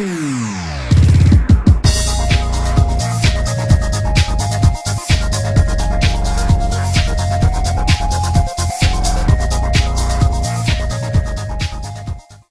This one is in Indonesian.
Ooh.